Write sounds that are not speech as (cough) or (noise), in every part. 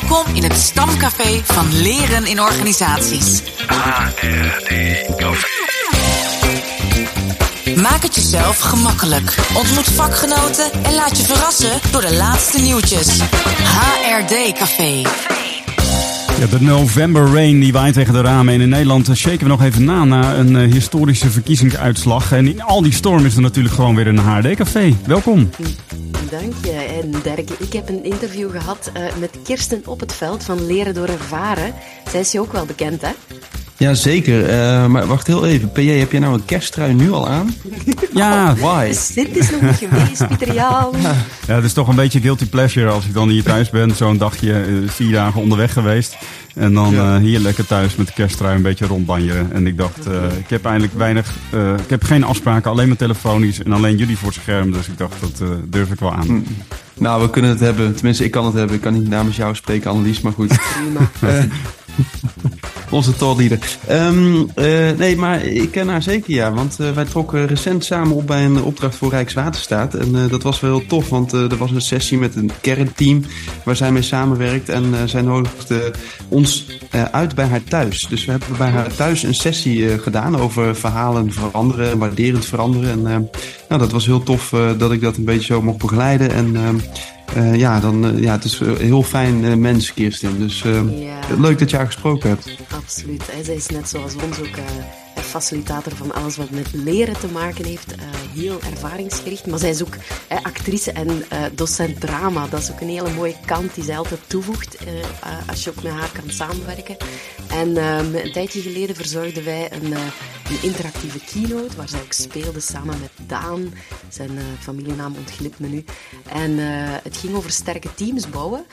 Welkom in het stamcafé van Leren in Organisaties. HRD Café. Maak het jezelf gemakkelijk. Ontmoet vakgenoten en laat je verrassen door de laatste nieuwtjes. HRD Café. Ja, de November Rain die waait tegen de ramen. En in Nederland eh, shaken we nog even na na een eh, historische verkiezingsuitslag. En in al die storm is er natuurlijk gewoon weer een HRD-café. Welkom. Dank je. En Derke, ik heb een interview gehad eh, met Kirsten op het veld van Leren door Ervaren. Zij is je ook wel bekend, hè? Jazeker, uh, maar wacht heel even. PJ, heb jij nou een kersttrui nu al aan? Ja, Why? Dus dit is nog niet geweest, Pieter Jaan. (laughs) ja, het is toch een beetje guilty pleasure als ik dan hier thuis ben. Zo'n dagje, eh, vier dagen onderweg geweest. En dan Ja. eh, hier lekker thuis met de kersttrui een beetje rondbanjeren. En ik dacht, eh, ik heb eigenlijk weinig, eh, ik heb geen afspraken, alleen maar telefonisch. En alleen jullie voor het scherm. Dus ik dacht, dat eh, durf ik wel aan. Nou, we kunnen het hebben. Tenminste, ik kan het hebben. Ik kan niet namens jou spreken, Annelies, maar goed. Prima. Onze tolleader. Ehm eh, nee, maar ik ken haar zeker, ja. Want eh, wij trokken recent samen op bij een opdracht voor Rijkswaterstaat. En eh, dat was wel heel tof, want er was een sessie met een kernteam waar zij mee samenwerkt. En zij nodigde ons uit bij haar thuis. Dus we hebben bij haar thuis een sessie gedaan over verhalen veranderen en waarderend veranderen. En nou, dat was heel tof dat ik dat een beetje zo mocht begeleiden. En eh, ja, dan, eh, ja, het is een heel fijn eh, mens, Kirsten. Dus eh, Ja. leuk dat je haar gesproken hebt. Absoluut. Zij is net zoals ons ook eh, een facilitator van alles wat met leren te maken heeft. Eh, heel ervaringsgericht. Maar zij is ook eh, actrice en eh, docent drama. Dat is ook een hele mooie kant die zij altijd toevoegt eh, eh, als je ook met haar kan samenwerken. En ehm, een tijdje geleden verzorgden wij een, eh, een interactieve keynote waar zij ook speelde samen met Daan. Zijn eh, familienaam ontglipt me nu. En eh, het ging over sterke teams bouwen.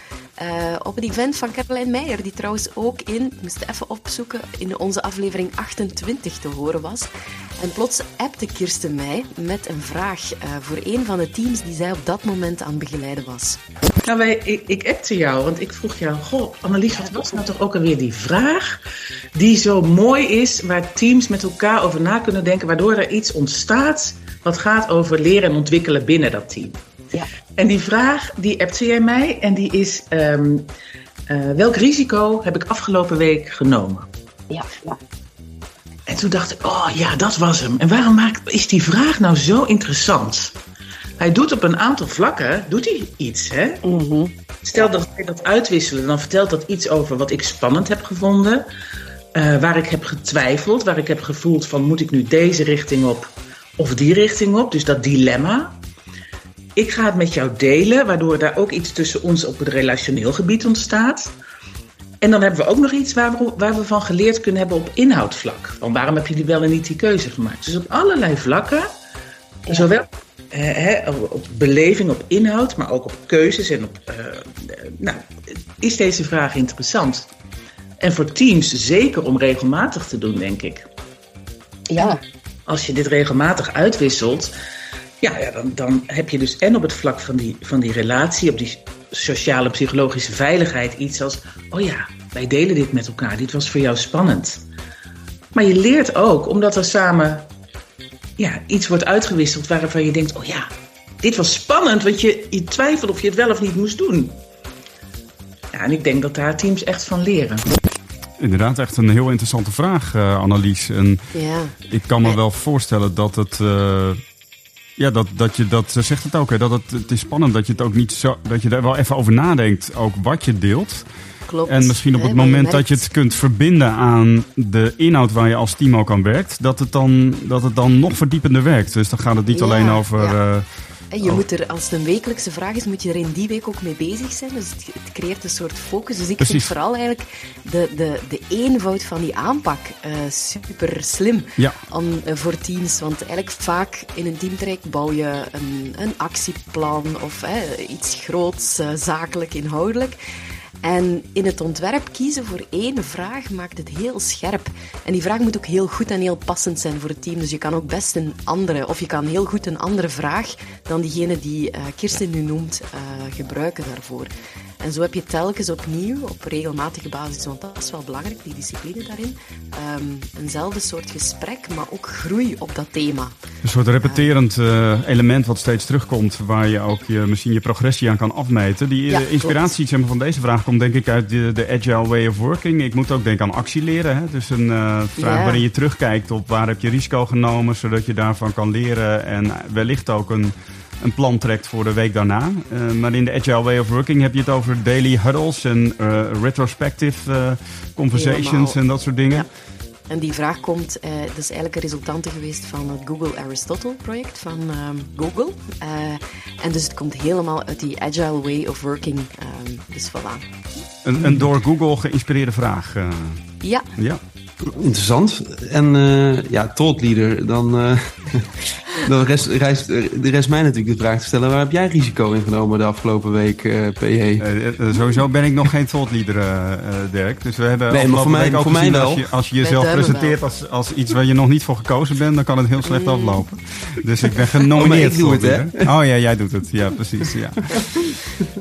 op het event van Caroline Meijer, die trouwens ook in, ik moest even opzoeken, in onze aflevering 28 te horen was. En plots appte Kirsten mij met een vraag eh, voor een van de teams die zij op dat moment aan het begeleiden was. Nou, wij, ik, ik appte jou, want ik vroeg jou... Goh, Annelies, wat was nou toch ook alweer die vraag... die zo mooi is, waar teams met elkaar over na kunnen denken... waardoor er iets ontstaat wat gaat over leren en ontwikkelen binnen dat team. Ja. En die vraag, die appte jij mij en die is... ehm, eh, welk risico heb ik afgelopen week genomen? Ja, ja. En toen dacht ik, oh ja, dat was hem. En waarom maakt, is die vraag nou zo interessant? Hij doet op een aantal vlakken doet hij iets. Hè? Stel dat wij dat uitwisselen, dan vertelt dat iets over wat ik spannend heb gevonden. eh, waar ik heb getwijfeld, waar ik heb gevoeld van moet ik nu deze richting op of die richting op. Dus dat dilemma. Ik ga het met jou delen, waardoor daar ook iets tussen ons op het relationeel gebied ontstaat. En dan hebben we ook nog iets waar we, waar we van geleerd kunnen hebben op inhoudvlak. Van waarom heb je die wel en niet die keuze gemaakt? Dus op allerlei vlakken, zowel eh, hè, op- op beleving, op inhoud, maar ook op keuzes en op. eh, eh, nou, is deze vraag interessant? En voor teams zeker om regelmatig te doen, denk ik. Ja, Als je dit regelmatig uitwisselt, ja, ja dan, dan heb je dus en op het vlak van die, van die relatie, op die sociale psychologische veiligheid, iets als: oh ja, wij delen dit met elkaar, dit was voor jou spannend. Maar je leert ook, omdat er samen ja, iets wordt uitgewisseld waarvan je denkt: oh ja, dit was spannend, want je, je twijfelde of je het wel of niet moest doen. Ja, en ik denk dat daar teams echt van leren. Inderdaad, echt een heel interessante vraag, eh, Annelies. En ja. ik kan me wel voorstellen dat het. eh, ja, dat, dat je dat ze zegt het ook. Hè, dat het, het is spannend dat je het ook niet zo. Dat je er wel even over nadenkt. Ook wat je deelt. Klopt. En misschien op het moment dat je het kunt verbinden aan de inhoud waar je als team ook aan werkt, dat het dan, dat het dan nog verdiepender werkt. Dus dan gaat het niet Ja, alleen over. ja. eh, En je Oh. moet er, als het een wekelijkse vraag is, moet je er in die week ook mee bezig zijn. Dus het, het creëert een soort focus. Dus ik Precies. vind vooral eigenlijk de, de, de eenvoud van die aanpak eh, super slim Ja. om, eh, voor teams. Want eigenlijk vaak in een teamtraject bouw je een, een actieplan of iets groots, eh, zakelijk, inhoudelijk. En in het ontwerp kiezen voor één vraag maakt het heel scherp. En die vraag moet ook heel goed en heel passend zijn voor het team. Dus je kan ook best een andere, of je kan heel goed een andere vraag dan diegene die eh, Kirsten nu noemt, eh, gebruiken daarvoor. En zo heb je telkens opnieuw, op regelmatige basis, want dat is wel belangrijk, die discipline daarin, ehm, eenzelfde soort gesprek, maar ook groei op dat thema. Een soort repeterend eh, element wat steeds terugkomt, waar je ook je, misschien je progressie aan kan afmeten. Die eh, Ja, inspiratie zeg maar, van deze vraag komt denk ik uit de, de agile way of working. Ik moet ook denken aan actie leren. Hè? Dus een uh, vraag Ja. waarin je terugkijkt op waar heb je risico genomen, zodat je daarvan kan leren en wellicht ook een, een plan trekt voor de week daarna. Eh, maar in de agile way of working heb je het over daily huddles en eh, retrospective eh, conversations Helemaal. en dat soort dingen. Ja. En die vraag komt, eh, dat is eigenlijk een resultante geweest van het Google Aristotle project van ehm, Google. Eh, en dus het komt helemaal uit die agile way of working. ehm, dus voilà. Een, een door Google geïnspireerde vraag. Ja, ja. Interessant. En eh, ja, thought leader, dan, eh, (laughs) dan rest, rijst, de rest mij natuurlijk de vraag te stellen. Waar heb jij risico in genomen de afgelopen week, PJ? Eh, sowieso ben ik nog geen thought leader, eh, eh, Dirk. Dus we hebben Nee, maar voor mij- ook voor mij wel. Als je, als je Wij jezelf presenteert als, als iets waar je nog niet voor gekozen bent, dan kan het heel slecht aflopen. Dus ik ben (laughs) Oh, maar genomineerd. ik doe voor het, hè? Oh ja, jij doet het. Ja, precies. Ja,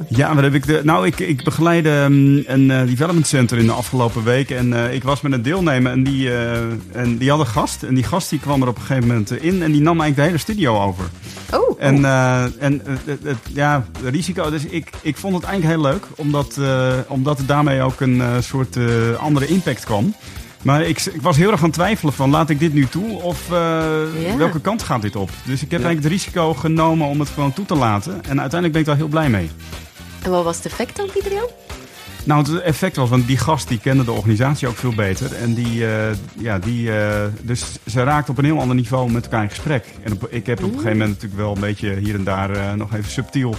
ja maar heb ik de, nou, ik, ik begeleide mm, een eh, development center in de afgelopen week. En eh, ik was met een deelnemer en die, eh, en die had een gast. En die gast die kwam er op een gegeven moment in en die nam eigenlijk de hele studio over. oh, En, eh, en eh, het, het- ja, risico. Dus ik, ik vond het eigenlijk heel leuk, omdat, eh, omdat er daarmee ook een eh, soort eh, andere impact kwam. Maar ik, ik was heel erg aan het twijfelen van, laat ik dit nu toe of eh, Ja. welke kant gaat dit op? Dus ik heb Ja. eigenlijk het risico genomen om het gewoon toe te laten. En uiteindelijk ben ik daar heel blij mee. en wat was het effect dan, Pieter? Nou, het effect was, want die gast die kende de organisatie ook veel beter. En die, eh, ja, die, eh, dus ze raakten op een heel ander niveau met elkaar in gesprek. En op- ik heb op een gegeven moment natuurlijk wel een beetje hier en daar eh, nog even subtiel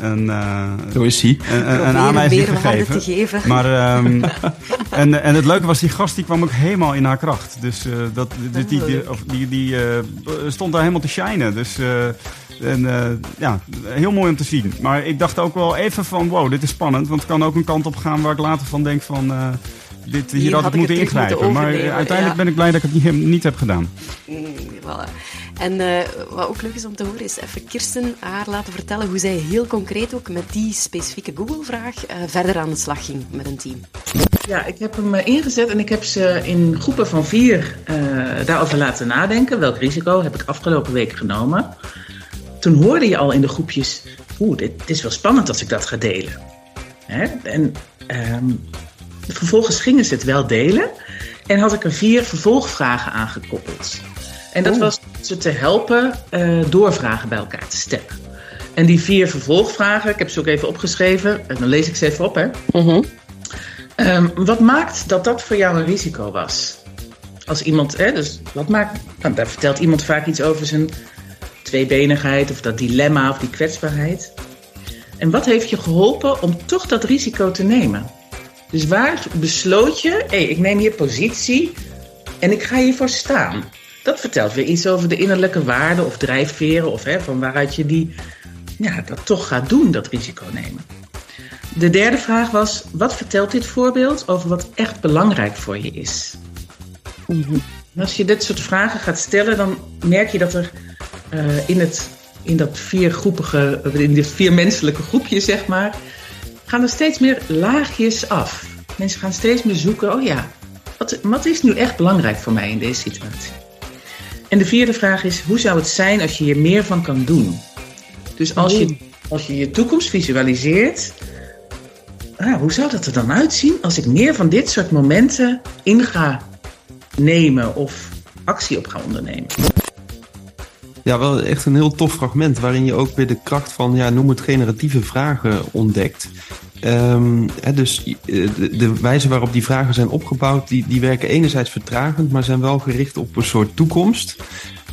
een, eh, Zo is hij. een, een, een Proberen aanwijzing gegeven. te geven. Maar, ehm, (laughs) en, en het leuke was, die gast die kwam ook helemaal in haar kracht. Dus eh, dat, dus die, die, of die, die eh, stond daar helemaal te shinen. Dus eh, en, eh, ja, heel mooi om te zien. Maar ik dacht ook wel even van, wow, dit is spannend. Want het kan ook een kant op gaan waar ik later van denk van... eh, dit, hier, Hier had had ik moeten het ingrijpen. moeten maar overnemen, uiteindelijk ja. ben ik blij dat ik het niet, niet heb gedaan. Voilà. En eh, wat ook leuk is om te horen, is even Kirsten haar laten vertellen hoe zij heel concreet ook met die specifieke Google-vraag eh, verder aan de slag ging met een team. Ja, ik heb hem eh, ingezet en ik heb ze in groepen van vier eh, daarover laten nadenken. Welk risico heb ik afgelopen week genomen? Toen hoorde je al in de groepjes, oeh, dit, dit is wel spannend als ik dat ga delen. Hè? En ehm, vervolgens gingen ze het wel delen en had ik er vier vervolgvragen aan gekoppeld. En dat was ze te helpen eh, doorvragen bij elkaar te stellen. En die vier vervolgvragen, ik heb ze ook even opgeschreven, en dan lees ik ze even op hè. Ehm, wat maakt dat dat voor jou een risico was? Als iemand, hè, dus wat maakt, nou, daar vertelt iemand vaak iets over zijn tweebenigheid of dat dilemma of die kwetsbaarheid. En wat heeft je geholpen om toch dat risico te nemen? Dus waar besloot je, hé, ik neem hier positie en ik ga hiervoor staan? Dat vertelt weer iets over de innerlijke waarden of drijfveren of hè, van waaruit je die, ja, dat toch gaat doen, dat risico nemen. De derde vraag was: wat vertelt dit voorbeeld over wat echt belangrijk voor je is? En als je dit soort vragen gaat stellen, dan merk je dat er eh, in, het, in dat viergroepige, in dit viermenselijke groepje, zeg maar, gaan er steeds meer laagjes af. Mensen gaan steeds meer zoeken: oh ja, wat, wat is nu echt belangrijk voor mij in deze situatie? En de vierde vraag is: hoe zou het zijn als je hier meer van kan doen? Dus als je als je, je toekomst visualiseert, ah, hoe zou dat er dan uitzien als ik meer van dit soort momenten in ga nemen of actie op ga ondernemen? Ja, wel echt een heel tof fragment waarin je ook weer de kracht van, ja, noem het generatieve vragen ontdekt. Hè, dus eh, de, de wijze waarop die vragen zijn opgebouwd, die, die werken enerzijds vertragend, maar zijn wel gericht op een soort toekomst.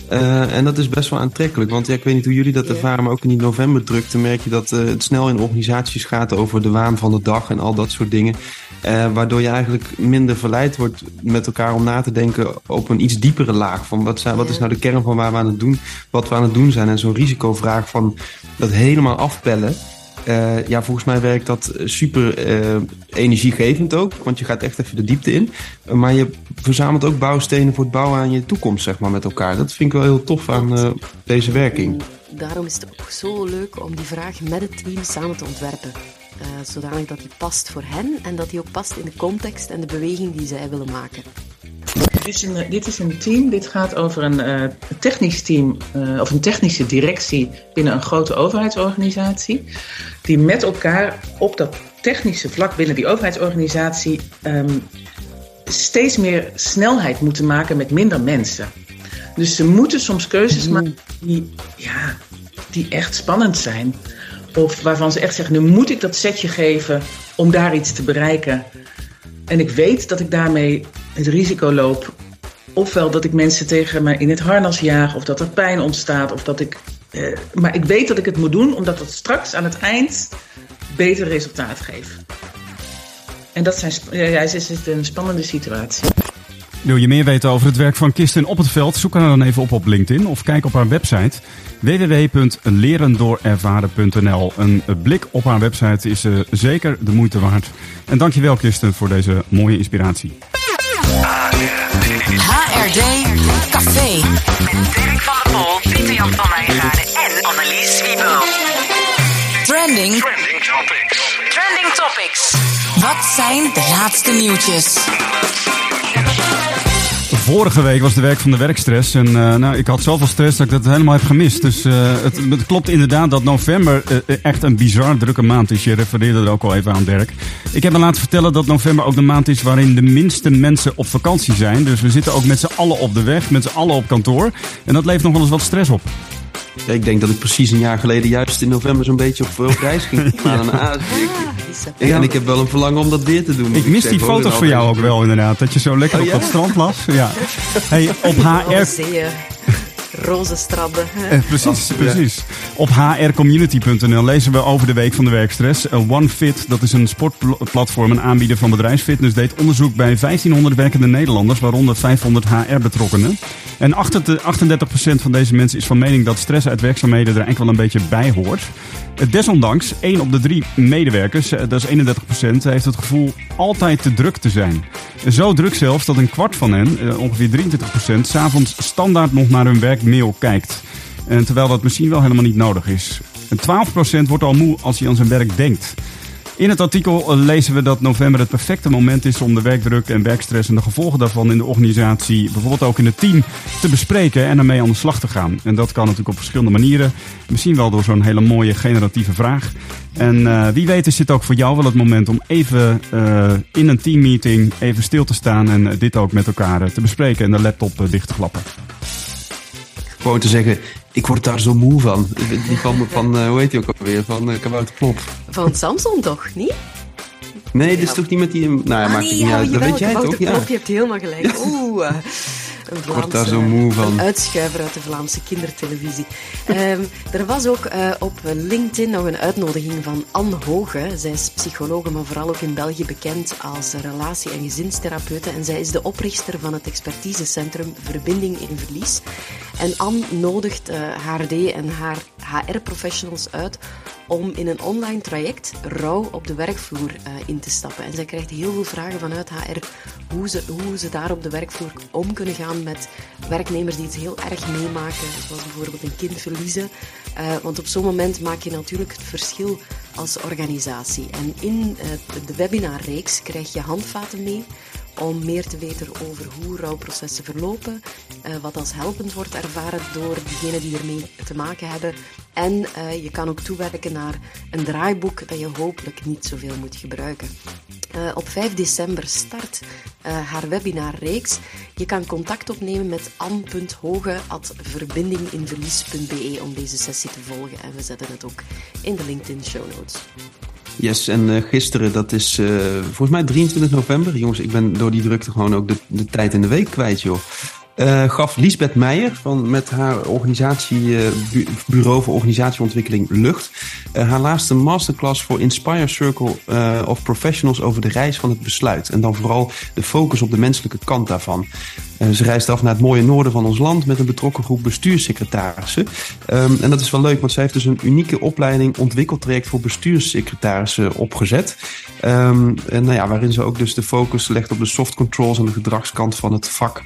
Eh, en dat is best wel aantrekkelijk, want ja, ik weet niet hoe jullie dat ervaren, maar ook in die novemberdrukte merk je dat eh, het snel in organisaties gaat over de waan van de dag en al dat soort dingen. Eh, waardoor je eigenlijk minder verleid wordt met elkaar om na te denken op een iets diepere laag. Van wat, zijn, wat is nou de kern van waar we aan het doen, wat we aan het doen zijn. En zo'n risicovraag van dat helemaal afpellen. Eh, ja, volgens mij werkt dat super eh, energiegevend ook. Want je gaat echt even de diepte in. Maar je verzamelt ook bouwstenen voor het bouwen aan je toekomst, zeg maar, met elkaar. Dat vind ik wel heel tof aan uh, deze werking. Daarom is het ook zo leuk om die vraag met het team samen te ontwerpen. Zodanig dat die past voor hen en dat die ook past in de context en de beweging die zij willen maken. Dit is een, dit is een team, dit gaat over een uh, technisch team uh, of een technische directie binnen een grote overheidsorganisatie. Die met elkaar op dat technische vlak binnen die overheidsorganisatie ehm, steeds meer snelheid moeten maken met minder mensen. Dus ze moeten soms keuzes maken die, ja, die echt spannend zijn. Of waarvan ze echt zeggen, nu moet ik dat setje geven om daar iets te bereiken. En ik weet dat ik daarmee het risico loop. Ofwel dat ik mensen tegen me in het harnas jaag, of dat er pijn ontstaat, of dat ik. Eh, maar ik weet dat ik het moet doen, omdat het straks aan het eind beter resultaat geeft. En dat zijn, ja, is het een spannende situatie. Wil je meer weten over het werk van Kisten op het veld? Zoek haar dan even op op LinkedIn of kijk op haar website www.lerendoorervaren.nl. Een blik op haar website is uh, zeker de moeite waard. En dankjewel Kisten voor deze mooie inspiratie. HRD Café. Met Dirk van der Pol, Pieter Jan van Meijgaarden en Annelies Wiebo. Trending. Trending topics. Trending Topics. Wat zijn de laatste nieuwtjes? Vorige week was de werk van de werkstress. En uh, nou, ik had zoveel stress dat ik dat helemaal heb gemist. Dus uh, het, klopt inderdaad dat november uh, echt een bizar drukke maand is. Je refereerde er ook al even aan, Dirk. Ik heb me laten vertellen dat november ook de maand is waarin de minste mensen op vakantie zijn. Dus we zitten ook met z'n allen op de weg, met z'n allen op kantoor. En dat levert nog wel eens wat stress op. Ja, ik denk dat ik precies een jaar geleden juist in november zo'n beetje op, op reis ging. (laughs) Maar een ah, ik, en ik heb wel een verlangen om dat weer te doen. Ik mis die foto's van jou ook wel inderdaad. Dat je zo lekker Oh, op ja? dat strand las. Ja. (laughs) Hey, op HR... Zeeën, roze stranden. Eh, precies, precies. Op hrcommunity.nl lezen we over de week van de werkstress. Uh, OneFit, dat is een sportplatform en aanbieder van bedrijfsfitness, deed onderzoek bij 1500 werkende Nederlanders, waaronder 500 HR-betrokkenen. En 38% van deze mensen is van mening dat stress uit werkzaamheden er eigenlijk wel een beetje bij hoort. Uh, Desondanks, 1 op de 3 medewerkers, uh, dat is 31%, heeft het gevoel altijd te druk te zijn. Zo druk zelfs dat een kwart van hen, ongeveer 23%, s'avonds standaard nog naar hun werkmail kijkt. En terwijl dat misschien wel helemaal niet nodig is. En 12% wordt al moe als hij aan zijn werk denkt. In het artikel eh, lezen we dat november het perfecte moment is om de werkdruk en werkstress en de gevolgen daarvan in de organisatie, bijvoorbeeld ook in het team, te bespreken en ermee aan de slag te gaan. En dat kan natuurlijk op verschillende manieren. Misschien wel door zo'n hele mooie generatieve vraag. En uh, wie weet is dit ook voor jou wel het moment om even uh, in een teammeeting even stil te staan en dit ook met elkaar te bespreken en de laptop dicht te klappen. Gewoon te zeggen, ik word daar zo moe van. Die van, van uh, hoe heet die ook alweer? Van uh, Kabouter Plop. Van Samson toch, niet? Nee, dit is toch niet met die... Nou ja, ah, maakt nee, het niet ja, uit. Dat weet jij toch? Ja. Plop, je hebt helemaal gelijk. Ja. Oeh, een Vlaamse, daar zo moe van. Een uitschuiver uit de Vlaamse kindertelevisie. um, er was ook uh, op LinkedIn nog een uitnodiging van Anne Hoge. Zij is psychologe, maar vooral ook in België bekend als relatie- en gezinstherapeute. En zij is de oprichter van het expertisecentrum Verbinding in Verlies. En Anne nodigt uh, HRD en haar HR-professionals uit om in een online traject rouw op de werkvloer uh, in te stappen. En zij krijgt heel veel vragen vanuit HR hoe ze, hoe ze daar op de werkvloer om kunnen gaan met werknemers die het heel erg meemaken, zoals bijvoorbeeld een kind verliezen. Uh, want op zo'n moment maak je natuurlijk het verschil als organisatie. En in uh, de webinarreeks krijg je handvaten mee om meer te weten over hoe rouwprocessen verlopen, uh, wat als helpend wordt ervaren door diegenen die ermee te maken hebben. En uh, je kan ook toewerken naar een draaiboek dat je hopelijk niet zoveel moet gebruiken. Uh, op 5 december start haar webinarreeks. Je kan contact opnemen met an.hoge.verbindinginverlies.be om deze sessie te volgen. En we zetten het ook in de LinkedIn show notes. Yes, en uh, gisteren, dat is uh, volgens mij 23 november. Jongens, ik ben door die drukte gewoon ook de, de tijd in de week kwijt, joh. Uh, gaf Liesbeth Meijer van, met haar organisatie, bu Bureau voor Organisatieontwikkeling Lucht haar laatste masterclass voor Inspire Circle of Professionals over de reis van het besluit. En dan vooral de focus op de menselijke kant daarvan. Ze reist af naar het mooie noorden van ons land met een betrokken groep bestuurssecretarissen. Um, en dat is wel leuk, want zij heeft dus een unieke opleiding ontwikkeltraject voor bestuurssecretarissen opgezet. Um, en nou ja, waarin ze ook dus de focus legt op de soft controls en de gedragskant van het vak.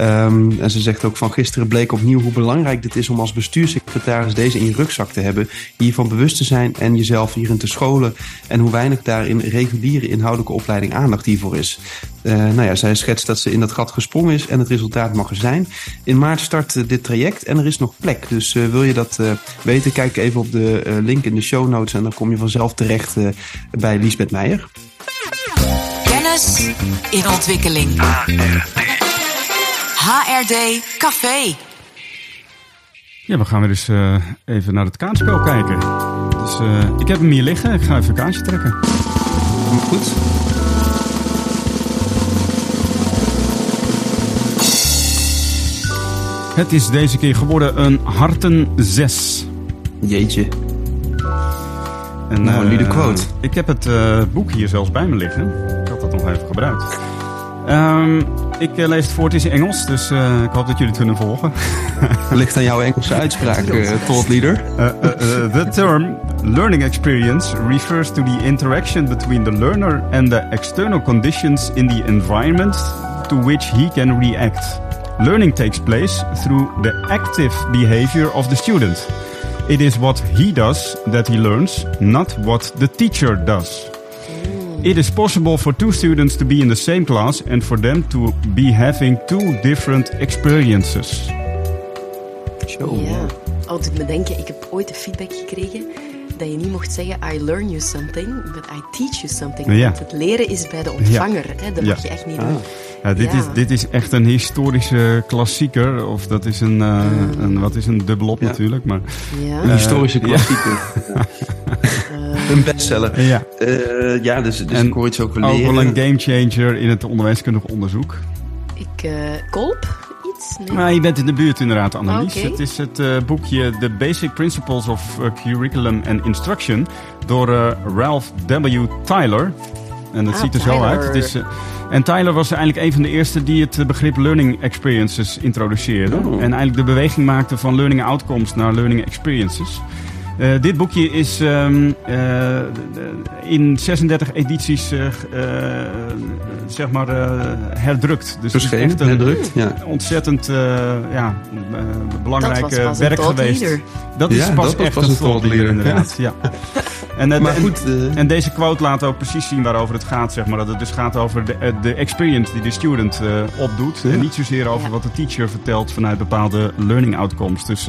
Um, en ze zegt ook van gisteren bleek opnieuw hoe belangrijk dit is om als bestuurssecretaris deze in je rugzak te hebben. Hiervan bewust te zijn en jezelf hierin te scholen. En hoe weinig daar in reguliere inhoudelijke opleiding aandacht hiervoor is. Uh, nou ja, zij schetst dat ze in dat gat gesprongen is en het resultaat mag er zijn. In maart start dit traject en er is nog plek. Dus wil je dat weten, kijk even op de link in de show notes en dan kom je vanzelf terecht bij Liesbeth Meijer. Kennis in ontwikkeling. HRD Café. Ja, we gaan weer eens uh, even naar het kaartspel kijken. Dus uh, ik heb hem hier liggen. Ik ga even een kaartje trekken. Goed. Het is deze keer geworden een harten 6. Jeetje. En, nou, nu de eh, quote. Ik heb het boek hier zelfs bij me liggen. Ik had het nog even gebruikt. Um, ik uh, lees het voor, het is Engels, dus uh, ik hoop dat jullie het kunnen volgen. (laughs) Ligt aan jouw Engelse uitspraak, (laughs) uh, thought leader. the term learning experience refers to the interaction between the learner and the external conditions in the environment to which he can react. Learning takes place through the active behavior of the student. It is what he does that he learns, not what the teacher does. It is possible for two students to be in the same class and for them to be having two different experiences. Ja, als ik me denken, ik heb ooit de feedback gekregen dat je niet mocht zeggen I learn you something, but I teach you something. Ja. Want het leren is bij de ontvanger, ja. hè? dat mag je echt niet doen. Ja, dit, Is, dit is echt een historische klassieker. Of dat is een, uh, een wat is een dubbelop natuurlijk. Maar, ja. Een historische klassieker. (laughs) een bestseller. Ja, uh, ja dus, dus en ik hoor iets over leren. Ook wel een gamechanger in het onderwijskundig onderzoek. Ik, uh, Kolp? Iets? Nee. Maar je bent in de buurt inderdaad, Annelies. Okay. Het is het uh, boekje The Basic Principles of Curriculum and Instruction door Ralph W. Tyler. En dat ah, ziet er Tyler. zo uit. Het is, en Tyler was eigenlijk een van de eerste die het begrip learning experiences introduceerde. Oh. En eigenlijk de beweging maakte van learning outcomes naar learning experiences. Uh, dit boekje is um, uh, in 36 edities uh, zeg maar, herdrukt. Dus het is echt een herdrukt, ja. ontzettend ja, belangrijke werk geweest. Dat is ja, pas dat echt was een thought leader, inderdaad. Ja. En, maar goed, en, en, deze quote laat ook precies zien waarover het gaat. Zeg maar. Dat het dus gaat over de, de experience die de student opdoet. En niet zozeer over wat de teacher vertelt vanuit bepaalde learning outcomes. Dus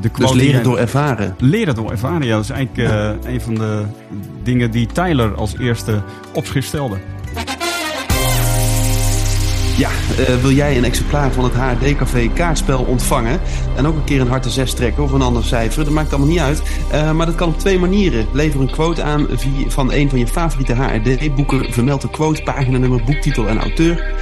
de dus leren door ervaren. Leren door ervaren, ja. Dat is eigenlijk uh, een van de dingen die Tyler als eerste op schrift stelde. Ja, uh, wil jij een exemplaar van het HRD-café kaartspel ontvangen... en ook een keer een harte 6 trekken of een ander cijfer, dat maakt allemaal niet uit. Uh, maar dat kan op twee manieren. Lever een quote aan via, van een van je favoriete HRD-boeken... vermeld de quote, paginanummer, boektitel en auteur...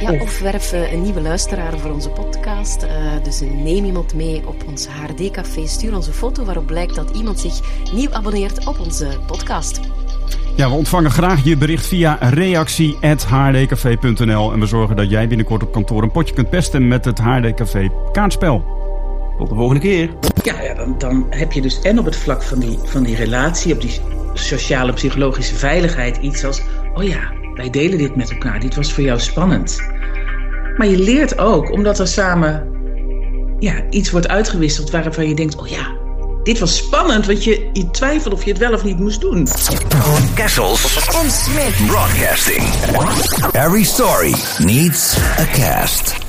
Ja, of werf een nieuwe luisteraar voor onze podcast. Uh, dus neem iemand mee op ons HRD-café. Stuur ons een foto waarop blijkt dat iemand zich nieuw abonneert op onze podcast. Ja, we ontvangen graag je bericht via reactie.hrdcafé.nl en we zorgen dat jij binnenkort op kantoor een potje kunt pesten met het HRD-café kaartspel. Tot de volgende keer. Ja, ja dan, dan heb je dus en op het vlak van die, van die relatie, op die sociale psychologische veiligheid iets als... oh ja, wij delen dit met elkaar. Dit was voor jou spannend. Maar je leert ook omdat er samen ja, iets wordt uitgewisseld waarvan je denkt: oh ja, dit was spannend, want je, twijfelt of je het wel of niet moest doen. Kessels en Smith Broadcasting. Every story needs a cast.